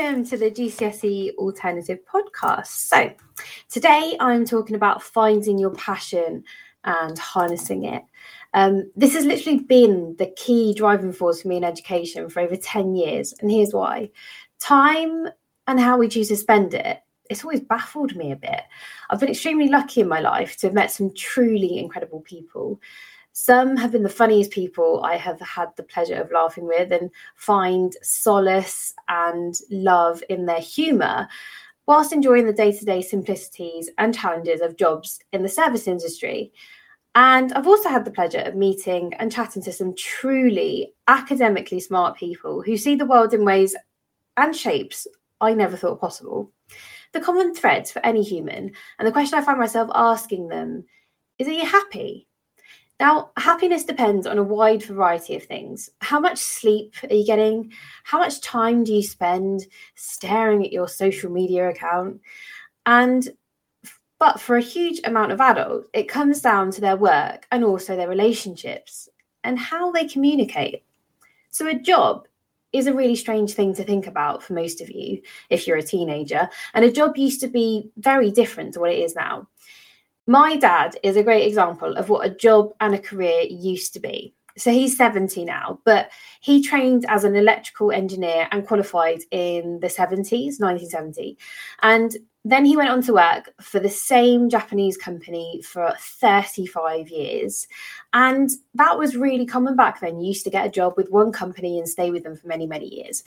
Welcome to the GCSE Alternative Podcast. So, today I'm talking about finding your passion and harnessing it. Um, this has literally been the key driving force for me in education for over 10 years. And here's why time and how we choose to spend it. It's always baffled me a bit. I've been extremely lucky in my life to have met some truly incredible people. Some have been the funniest people I have had the pleasure of laughing with and find solace and love in their humour, whilst enjoying the day to day simplicities and challenges of jobs in the service industry. And I've also had the pleasure of meeting and chatting to some truly academically smart people who see the world in ways and shapes I never thought possible. The common threads for any human, and the question I find myself asking them is Are you happy? Now, happiness depends on a wide variety of things. How much sleep are you getting? How much time do you spend staring at your social media account? And but for a huge amount of adults, it comes down to their work and also their relationships and how they communicate. So, a job is a really strange thing to think about for most of you if you're a teenager. And a job used to be very different to what it is now. My dad is a great example of what a job and a career used to be. So he's 70 now, but he trained as an electrical engineer and qualified in the 70s, 1970. And then he went on to work for the same Japanese company for 35 years. And that was really common back then. You used to get a job with one company and stay with them for many, many years.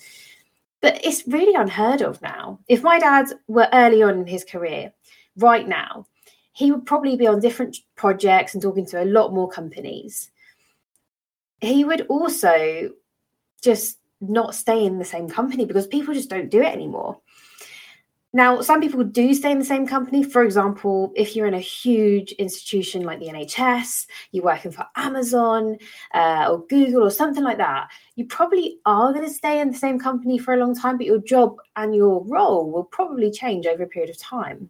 But it's really unheard of now. If my dad were early on in his career, right now, he would probably be on different projects and talking to a lot more companies. He would also just not stay in the same company because people just don't do it anymore. Now, some people do stay in the same company. For example, if you're in a huge institution like the NHS, you're working for Amazon uh, or Google or something like that, you probably are going to stay in the same company for a long time, but your job and your role will probably change over a period of time.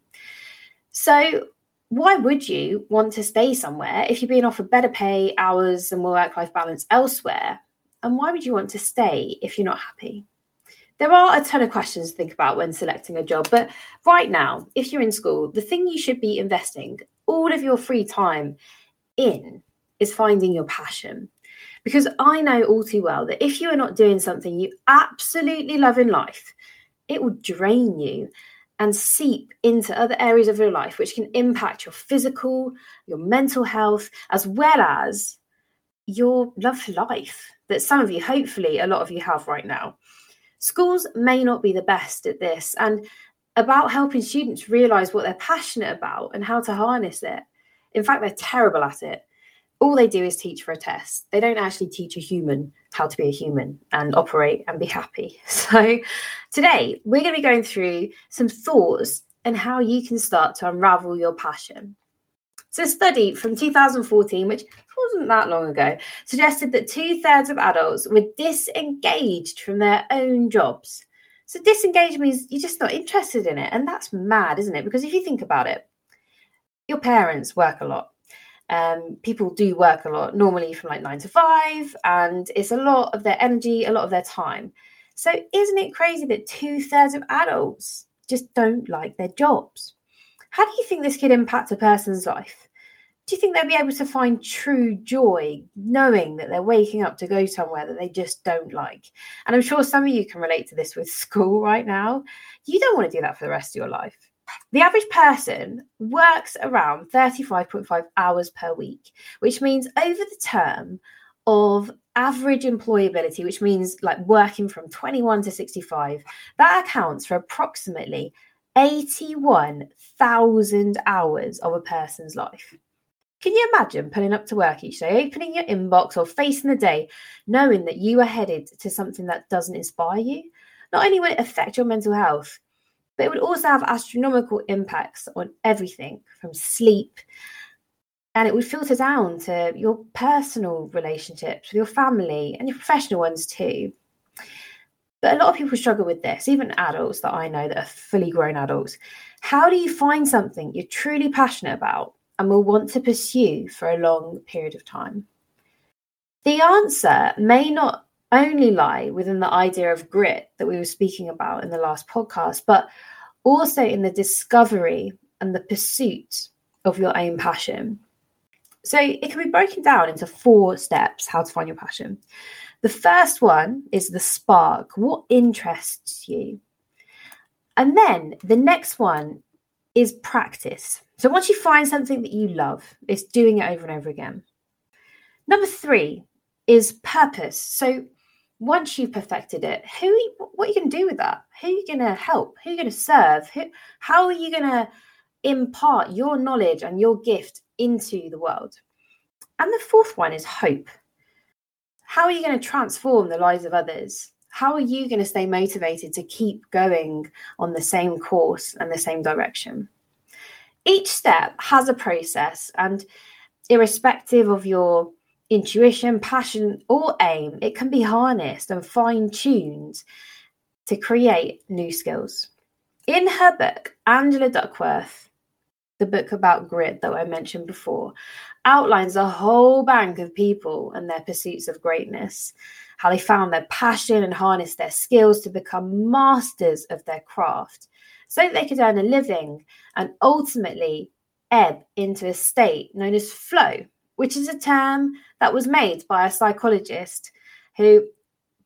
So, why would you want to stay somewhere if you're being offered better pay, hours, and more work life balance elsewhere? And why would you want to stay if you're not happy? There are a ton of questions to think about when selecting a job, but right now, if you're in school, the thing you should be investing all of your free time in is finding your passion. Because I know all too well that if you are not doing something you absolutely love in life, it will drain you and seep into other areas of your life, which can impact your physical, your mental health, as well as your love for life that some of you, hopefully, a lot of you have right now. Schools may not be the best at this and about helping students realize what they're passionate about and how to harness it. In fact, they're terrible at it all they do is teach for a test. They don't actually teach a human how to be a human and operate and be happy. So, today we're going to be going through some thoughts and how you can start to unravel your passion. So, a study from 2014, which wasn't that long ago, suggested that two thirds of adults were disengaged from their own jobs. So, disengaged means you're just not interested in it. And that's mad, isn't it? Because if you think about it, your parents work a lot um, people do work a lot, normally from like nine to five, and it's a lot of their energy, a lot of their time. So, isn't it crazy that two thirds of adults just don't like their jobs? How do you think this could impact a person's life? Do you think they'll be able to find true joy knowing that they're waking up to go somewhere that they just don't like? And I'm sure some of you can relate to this with school right now. You don't want to do that for the rest of your life. The average person works around 35.5 hours per week, which means over the term of average employability, which means like working from 21 to 65, that accounts for approximately 81,000 hours of a person's life. Can you imagine pulling up to work each day, opening your inbox or facing the day, knowing that you are headed to something that doesn't inspire you? Not only will it affect your mental health, but it would also have astronomical impacts on everything from sleep and it would filter down to your personal relationships with your family and your professional ones too. But a lot of people struggle with this, even adults that I know that are fully grown adults. How do you find something you're truly passionate about and will want to pursue for a long period of time? The answer may not only lie within the idea of grit that we were speaking about in the last podcast, but also in the discovery and the pursuit of your own passion. So it can be broken down into four steps how to find your passion. The first one is the spark. What interests you? And then the next one is practice. So once you find something that you love, it's doing it over and over again. Number three is purpose. So once you've perfected it, who what are you going to do with that? Who are you going to help? Who are you going to serve? Who, how are you going to impart your knowledge and your gift into the world? And the fourth one is hope. How are you going to transform the lives of others? How are you going to stay motivated to keep going on the same course and the same direction? Each step has a process, and irrespective of your intuition, passion, or aim, it can be harnessed and fine tuned to create new skills. In her book, Angela Duckworth, the book about grit that I mentioned before, outlines a whole bank of people and their pursuits of greatness, how they found their passion and harnessed their skills to become masters of their craft so that they could earn a living and ultimately ebb into a state known as flow, which is a term that was made by a psychologist who,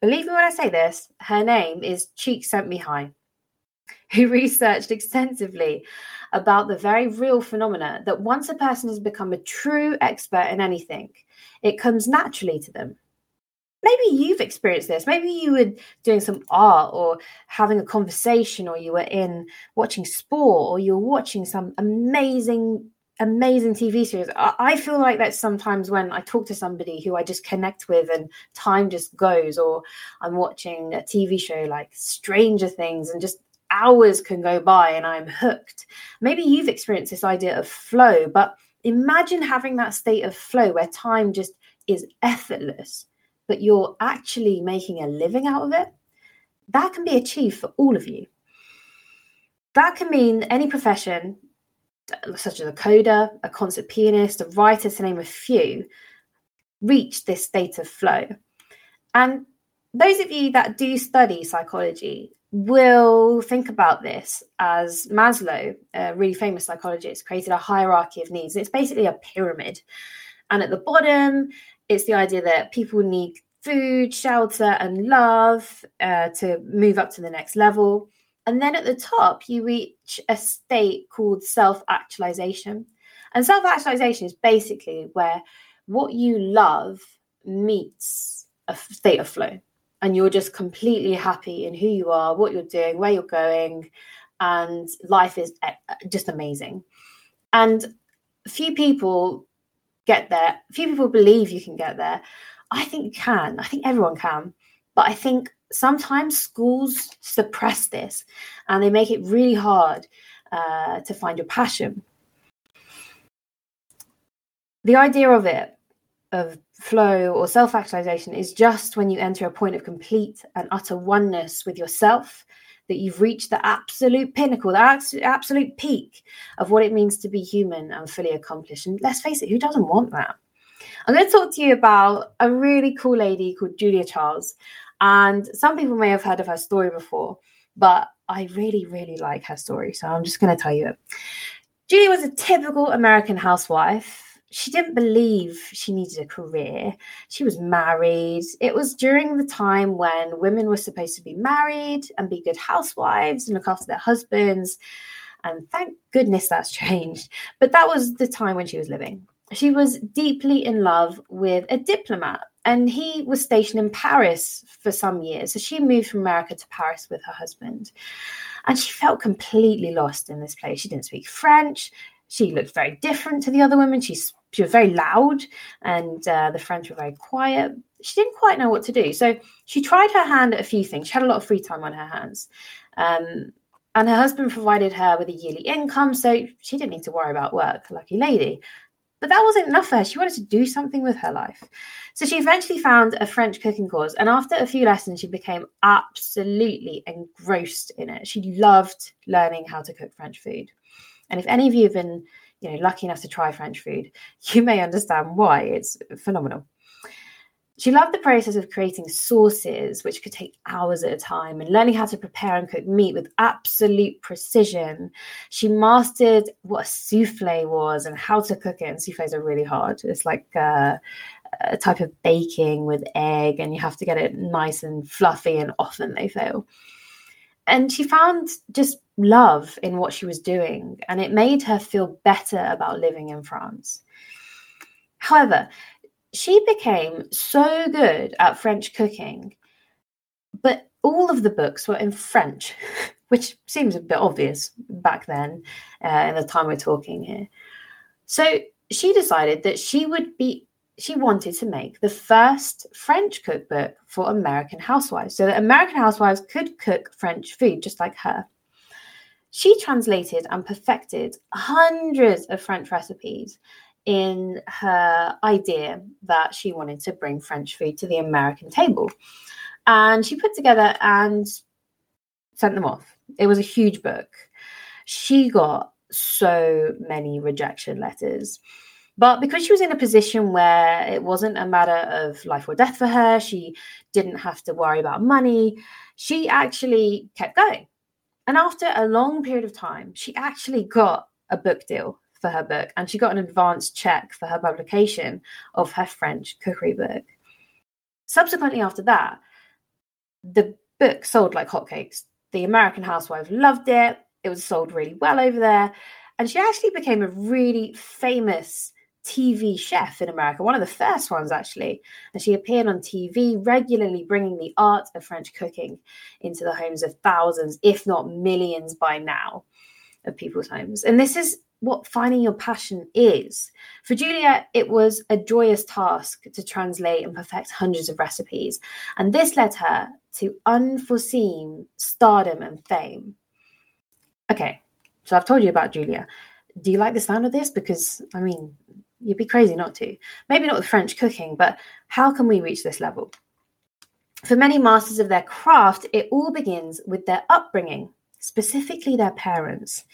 believe me when I say this, her name is Csikszentmihalyi, who researched extensively about the very real phenomena that once a person has become a true expert in anything, it comes naturally to them. Maybe you've experienced this. Maybe you were doing some art or having a conversation, or you were in watching sport, or you were watching some amazing amazing TV series. I feel like that sometimes when I talk to somebody who I just connect with and time just goes, or I'm watching a TV show like Stranger Things and just hours can go by and I'm hooked. Maybe you've experienced this idea of flow, but imagine having that state of flow where time just is effortless, but you're actually making a living out of it. That can be achieved for all of you. That can mean any profession, such as a coder, a concert pianist, a writer, to name a few, reach this state of flow. And those of you that do study psychology will think about this as Maslow, a really famous psychologist, created a hierarchy of needs. It's basically a pyramid. And at the bottom, it's the idea that people need food, shelter, and love uh, to move up to the next level. And then at the top, you reach a state called self actualization. And self actualization is basically where what you love meets a state of flow. And you're just completely happy in who you are, what you're doing, where you're going. And life is eh, just amazing. And few people get there. Few people believe you can get there. I think you can. I think everyone can. But I think sometimes schools suppress this and they make it really hard uh, to find your passion. The idea of it, of flow or self actualization, is just when you enter a point of complete and utter oneness with yourself, that you've reached the absolute pinnacle, the absolute peak of what it means to be human and fully accomplished. And let's face it, who doesn't want that? I'm going to talk to you about a really cool lady called Julia Charles. And some people may have heard of her story before, but I really, really like her story. So I'm just going to tell you it. Julia was a typical American housewife. She didn't believe she needed a career. She was married. It was during the time when women were supposed to be married and be good housewives and look after their husbands. And thank goodness that's changed. But that was the time when she was living. She was deeply in love with a diplomat and he was stationed in Paris for some years. So she moved from America to Paris with her husband. And she felt completely lost in this place. She didn't speak French. She looked very different to the other women. She, she was very loud, and uh, the French were very quiet. She didn't quite know what to do. So she tried her hand at a few things. She had a lot of free time on her hands. Um, and her husband provided her with a yearly income, so she didn't need to worry about work. Lucky lady. But that wasn't enough for her. She wanted to do something with her life. So she eventually found a French cooking course. And after a few lessons, she became absolutely engrossed in it. She loved learning how to cook French food. And if any of you have been, you know, lucky enough to try French food, you may understand why it's phenomenal. She loved the process of creating sauces, which could take hours at a time, and learning how to prepare and cook meat with absolute precision. She mastered what a souffle was and how to cook it. And souffles are really hard. It's like uh, a type of baking with egg, and you have to get it nice and fluffy, and often they fail. And she found just love in what she was doing, and it made her feel better about living in France. However, she became so good at French cooking, but all of the books were in French, which seems a bit obvious back then, uh, in the time we're talking here. So she decided that she would be, she wanted to make the first French cookbook for American housewives so that American housewives could cook French food just like her. She translated and perfected hundreds of French recipes in her idea that she wanted to bring French food to the American table. And she put together and sent them off. It was a huge book. She got so many rejection letters. But because she was in a position where it wasn't a matter of life or death for her, she didn't have to worry about money, she actually kept going. And after a long period of time, she actually got a book deal for her book, and she got an advance check for her publication of her French cookery book. Subsequently, after that, the book sold like hotcakes. The American housewife loved it. It was sold really well over there. And she actually became a really famous TV chef in America, one of the first ones actually. And she appeared on TV regularly, bringing the art of French cooking into the homes of thousands, if not millions by now, of people's homes. And this is what finding your passion is. For Julia, it was a joyous task to translate and perfect hundreds of recipes, and this led her to unforeseen stardom and fame. Okay, so I've told you about Julia. Do you like the sound of this? Because, I mean, you'd be crazy not to. Maybe not with French cooking, but how can we reach this level? For many masters of their craft, it all begins with their upbringing, specifically their parents.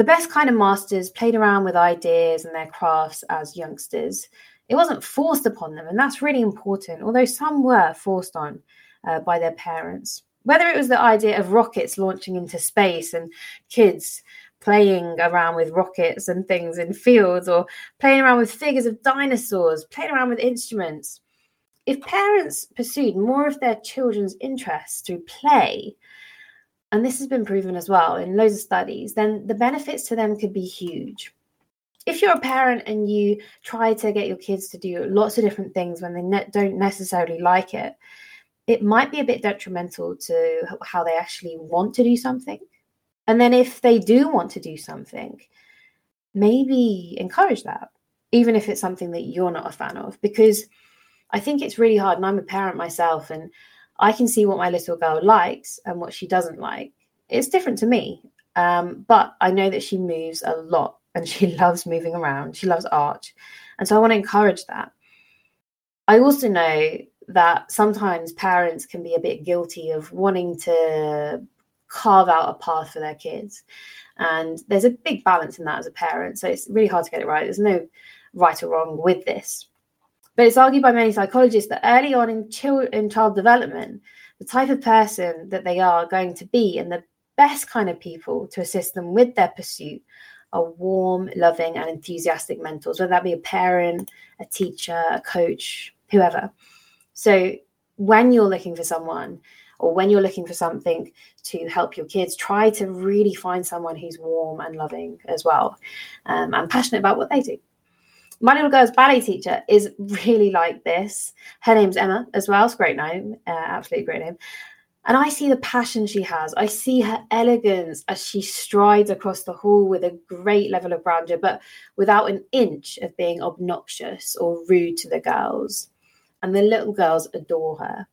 The best kind of masters played around with ideas and their crafts as youngsters. It wasn't forced upon them, and that's really important, although some were forced on uh, by their parents. Whether it was the idea of rockets launching into space and kids playing around with rockets and things in fields, or playing around with figures of dinosaurs, playing around with instruments. If parents pursued more of their children's interests through play, and this has been proven as well in loads of studies, then the benefits to them could be huge. If you're a parent and you try to get your kids to do lots of different things when they ne- don't necessarily like it, it might be a bit detrimental to how they actually want to do something. And then if they do want to do something, maybe encourage that, even if it's something that you're not a fan of, because I think it's really hard. And I'm a parent myself, and I can see what my little girl likes and what she doesn't like. It's different to me, um, but I know that she moves a lot and she loves moving around. She loves art. And so I want to encourage that. I also know that sometimes parents can be a bit guilty of wanting to carve out a path for their kids. And there's a big balance in that as a parent. So it's really hard to get it right. There's no right or wrong with this. But it's argued by many psychologists that early on in child, in child development, the type of person that they are going to be and the best kind of people to assist them with their pursuit are warm, loving, and enthusiastic mentors, whether that be a parent, a teacher, a coach, whoever. So when you're looking for someone or when you're looking for something to help your kids, try to really find someone who's warm and loving as well um, and passionate about what they do my little girl's ballet teacher is really like this. Her name's Emma as well. It's a great name, uh, absolutely great name. And I see the passion she has. I see her elegance as she strides across the hall with a great level of grandeur, but without an inch of being obnoxious or rude to the girls. And the little girls adore her.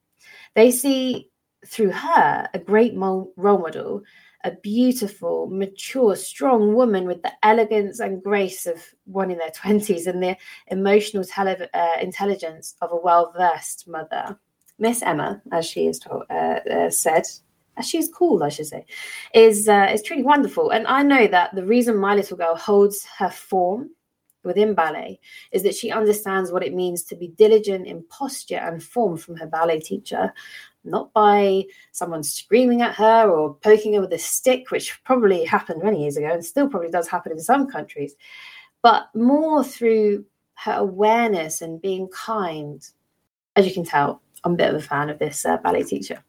They see through her a great role model a beautiful, mature, strong woman with the elegance and grace of one in their 20s and the emotional tele- uh, intelligence of a well versed mother. Miss Emma, as she is told, uh, uh, said, as she's called, I should say, is uh, is truly wonderful. And I know that the reason my little girl holds her form within ballet is that she understands what it means to be diligent in posture and form from her ballet teacher, not by someone screaming at her or poking her with a stick, which probably happened many years ago and still probably does happen in some countries, but more through her awareness and being kind. As you can tell, I'm a bit of a fan of this uh, ballet teacher.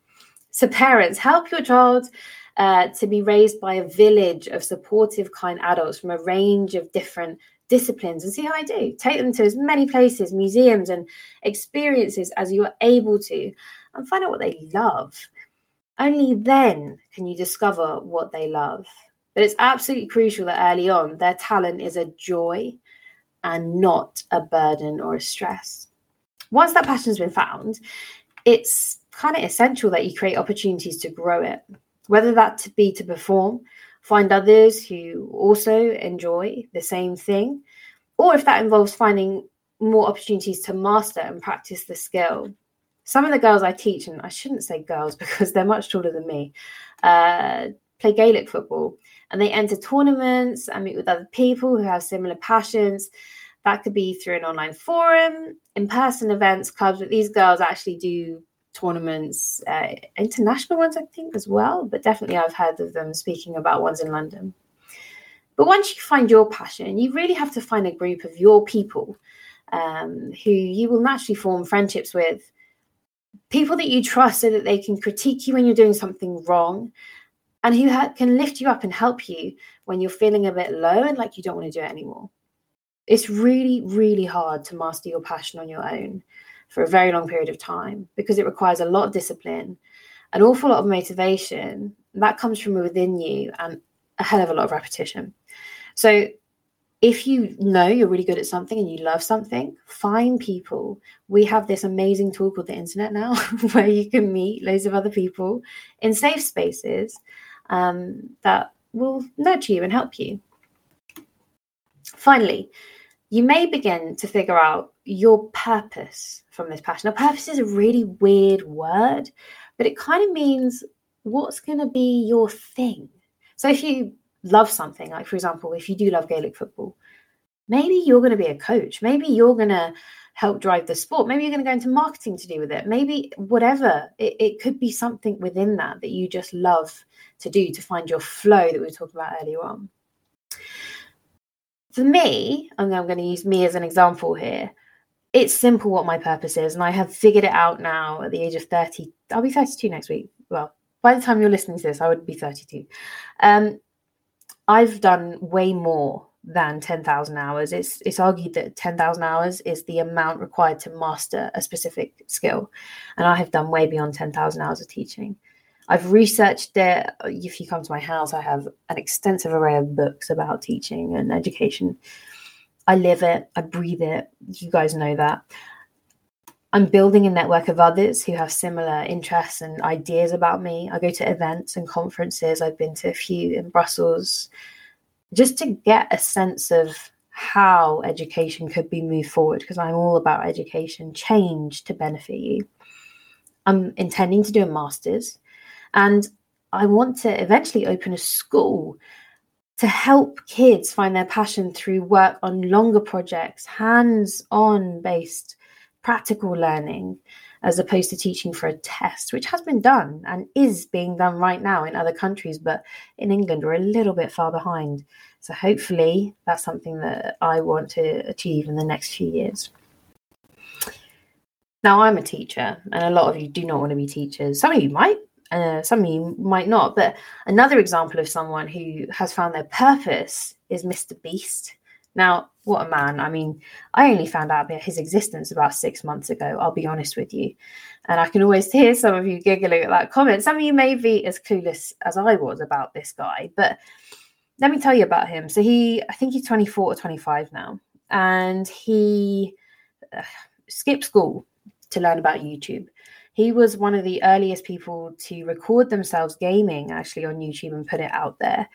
So, parents, help your child uh, to be raised by a village of supportive, kind adults from a range of different disciplines and see how I do. Take them to as many places, museums, and experiences as you are able to, and find out what they love. Only then can you discover what they love. But it's absolutely crucial that early on, their talent is a joy and not a burden or a stress. Once that passion has been found, it's kind of essential that you create opportunities to grow it, whether that to be to perform, find others who also enjoy the same thing, or if that involves finding more opportunities to master and practice the skill. Some of the girls I teach, and I shouldn't say girls because they're much taller than me, uh, play Gaelic football and they enter tournaments and meet with other people who have similar passions. That could be through an online forum, in person events, clubs, but these girls actually do tournaments, uh, international ones, I think, as well. But definitely, I've heard of them speaking about ones in London. But once you find your passion, you really have to find a group of your people um, who you will naturally form friendships with. People that you trust so that they can critique you when you're doing something wrong and who ha- can lift you up and help you when you're feeling a bit low and like you don't want to do it anymore. It's really, really hard to master your passion on your own for a very long period of time because it requires a lot of discipline, an awful lot of motivation that comes from within you, and a hell of a lot of repetition. So, if you know you're really good at something and you love something, find people. We have this amazing tool called the internet now where you can meet loads of other people in safe spaces um, that will nurture you and help you. Finally, you may begin to figure out your purpose from this passion. Now, purpose is a really weird word, but it kind of means what's going to be your thing. So, if you love something, like for example, if you do love Gaelic football, maybe you're going to be a coach. Maybe you're going to help drive the sport. Maybe you're going to go into marketing to do with it. Maybe whatever. It, it could be something within that that you just love to do to find your flow that we talking about earlier on. For me, I'm going to use me as an example here, it's simple what my purpose is. And I have figured it out now at the age of 30. I'll be 32 next week. Well, by the time you're listening to this, I would be 32. Um, I've done way more than 10,000 hours. It's it's argued that 10,000 hours is the amount required to master a specific skill. And I have done way beyond 10,000 hours of teaching. I've researched it. If you come to my house, I have an extensive array of books about teaching and education. I live it, I breathe it. You guys know that. I'm building a network of others who have similar interests and ideas about me. I go to events and conferences. I've been to a few in Brussels just to get a sense of how education could be moved forward because I'm all about education change to benefit you. I'm intending to do a master's and I want to eventually open a school to help kids find their passion through work on longer projects, hands on based practical learning, as opposed to teaching for a test, which has been done and is being done right now in other countries. But in England, we're a little bit far behind. So hopefully, that's something that I want to achieve in the next few years. Now, I'm a teacher, and a lot of you do not want to be teachers. Some of you might, uh, some of you might not. But another example of someone who has found their purpose is Mr. Beast. Now, what a man. I mean, I only found out about his existence about six months ago, I'll be honest with you. And I can always hear some of you giggling at that comment. Some of you may be as clueless as I was about this guy, but let me tell you about him. So he, I think he's 24 or 25 now, and he uh, skipped school to learn about YouTube he was one of the earliest people to record themselves gaming actually on YouTube and put it out there.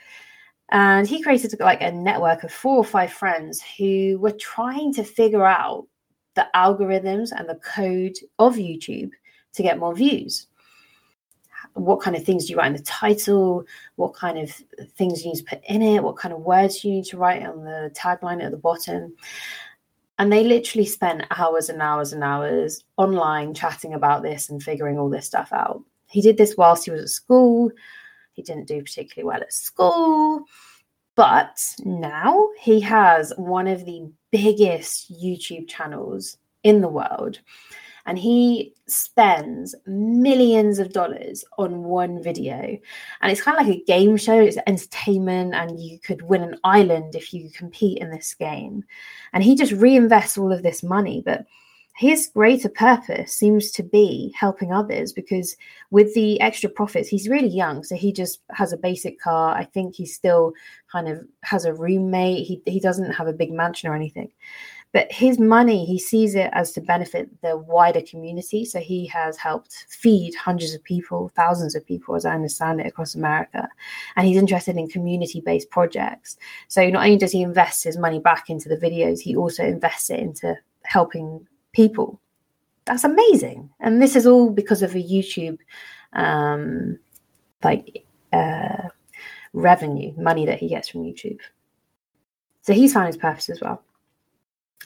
And he created like a network of four or five friends who were trying to figure out the algorithms and the code of YouTube to get more views. what kind of things do you write in the title? What kind of things you need to put in it? What kind of words you need to write on the tagline at the bottom? And they literally spent hours and hours and hours online chatting about this and figuring all this stuff out. He did this whilst he was at school. He didn't do particularly well at school. But now he has one of the biggest YouTube channels in the world and he spends millions of dollars on one video and it's kind of like a game show it's entertainment and you could win an island if you compete in this game and he just reinvests all of this money but his greater purpose seems to be helping others because with the extra profits he's really young so he just has a basic car. I think he still kind of has a roommate. He, he doesn't have a big mansion or anything. But his money he sees it as to benefit the wider community. So he has helped feed hundreds of people thousands of people as i understand it across america. And he's interested in community based projects. So not only does he invest his money back into the videos he also invests it into helping people. That's amazing. And this is all because of a youtube um like uh revenue money that he gets from youtube. So he's found his purpose as well.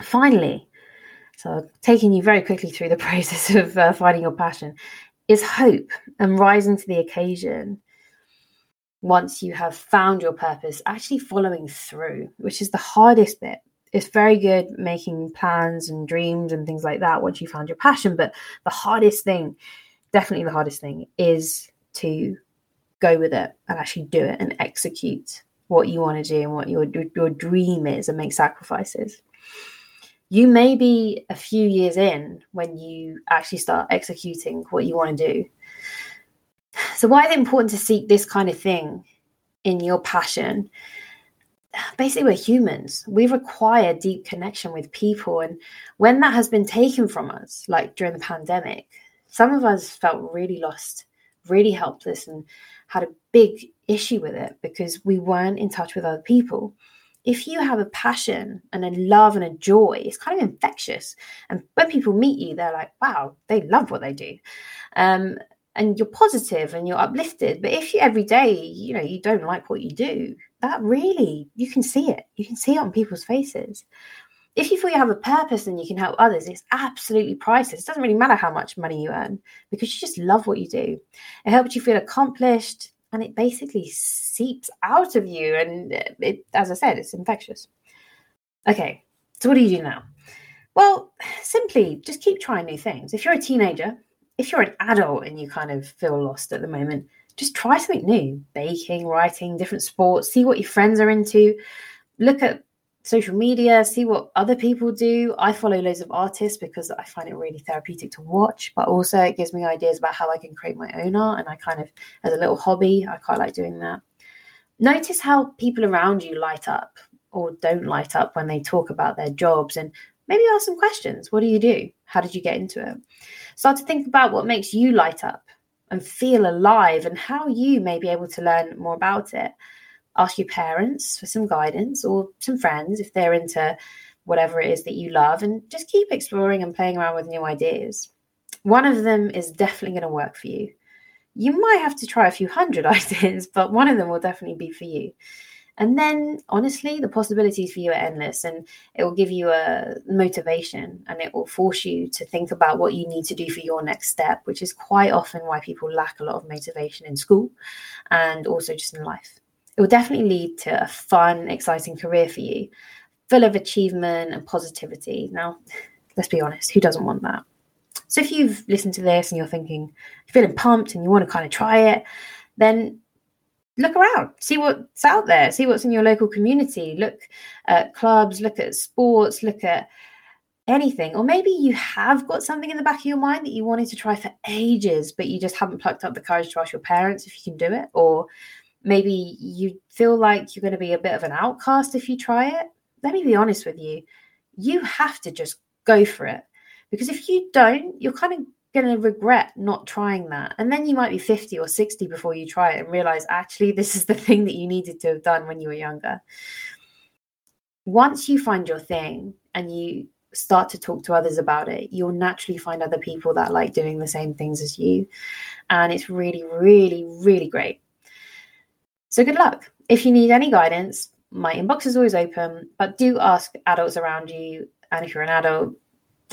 Finally, so taking you very quickly through the process of uh, finding your passion, is hope and rising to the occasion once you have found your purpose, actually following through, which is the hardest bit. It's very good making plans and dreams and things like that once you found your passion, but the hardest thing, definitely the hardest thing, is to go with it and actually do it and execute what you want to do and what your your dream is and make sacrifices you may be a few years in when you actually start executing what you want to do. So, why is it important to seek this kind of thing in your passion? Basically, we're humans. We require deep connection with people. And when that has been taken from us, like during the pandemic, some of us felt really lost, really helpless, and had a big issue with it because we weren't in touch with other people if you have a passion and a love and a joy, it's kind of infectious. And when people meet you, they're like, wow, they love what they do. Um, and you're positive and you're uplifted. But if you every day, you know, you don't like what you do, that really, you can see it. You can see it on people's faces. If you feel you have a purpose and you can help others, it's absolutely priceless. It doesn't really matter how much money you earn because you just love what you do. It helps you feel accomplished and it basically seeps out of you. And uh, it, as I said, it's infectious. Okay, so what do you do now? Well, simply just keep trying new things. If you're a teenager, if you're an adult and you kind of feel lost at the moment, just try something new baking, writing, different sports, see what your friends are into. Look at social media, see what other people do. I follow loads of artists because I find it really therapeutic to watch, but also it gives me ideas about how I can create my own art. And I kind of, as a little hobby, I quite like doing that. Notice how people around you light up or don't light up when they talk about their jobs and maybe ask some questions. What do you do? How did you get into it? Start to think about what makes you light up and feel alive and how you may be able to learn more about it ask your parents for some guidance or some friends if they're into whatever it is that you love and just keep exploring and playing around with new ideas. One of them is definitely going to work for you. You might have to try a few hundred ideas, but one of them will definitely be for you. And then, honestly, the possibilities for you are endless and it will give you a motivation and it will force you to think about what you need to do for your next step, which is quite often why people lack a lot of motivation in school and also just in life it will definitely lead to a fun, exciting career for you, full of achievement and positivity. Now, let's be honest, who doesn't want that? So if you've listened to this and you're thinking, you're feeling pumped and you want to kind of try it, then look around, see what's out there, see what's in your local community, look at clubs, look at sports, look at anything. Or maybe you have got something in the back of your mind that you wanted to try for ages, but you just haven't plucked up the courage to ask your parents if you can do it. Or maybe you feel like you're going to be a bit of an outcast if you try it, let me be honest with you. You have to just go for it. Because if you don't, you're kind of going to regret not trying that. And then you might be 50 or 60 before you try it and realize actually this is the thing that you needed to have done when you were younger. Once you find your thing and you start to talk to others about it, you'll naturally find other people that like doing the same things as you. And it's really, really, really great. So good luck. If you need any guidance, my inbox is always open, but do ask adults around you. And if you're an adult,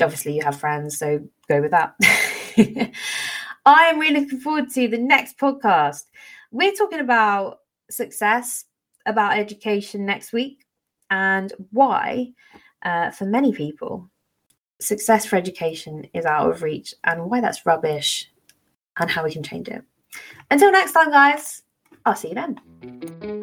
obviously you have friends, so go with that. I am really looking forward to the next podcast. We're talking about success, about education next week, and why, uh, for many people, success for education is out of reach and why that's rubbish and how we can change it. Until next time, guys, I'll see you then.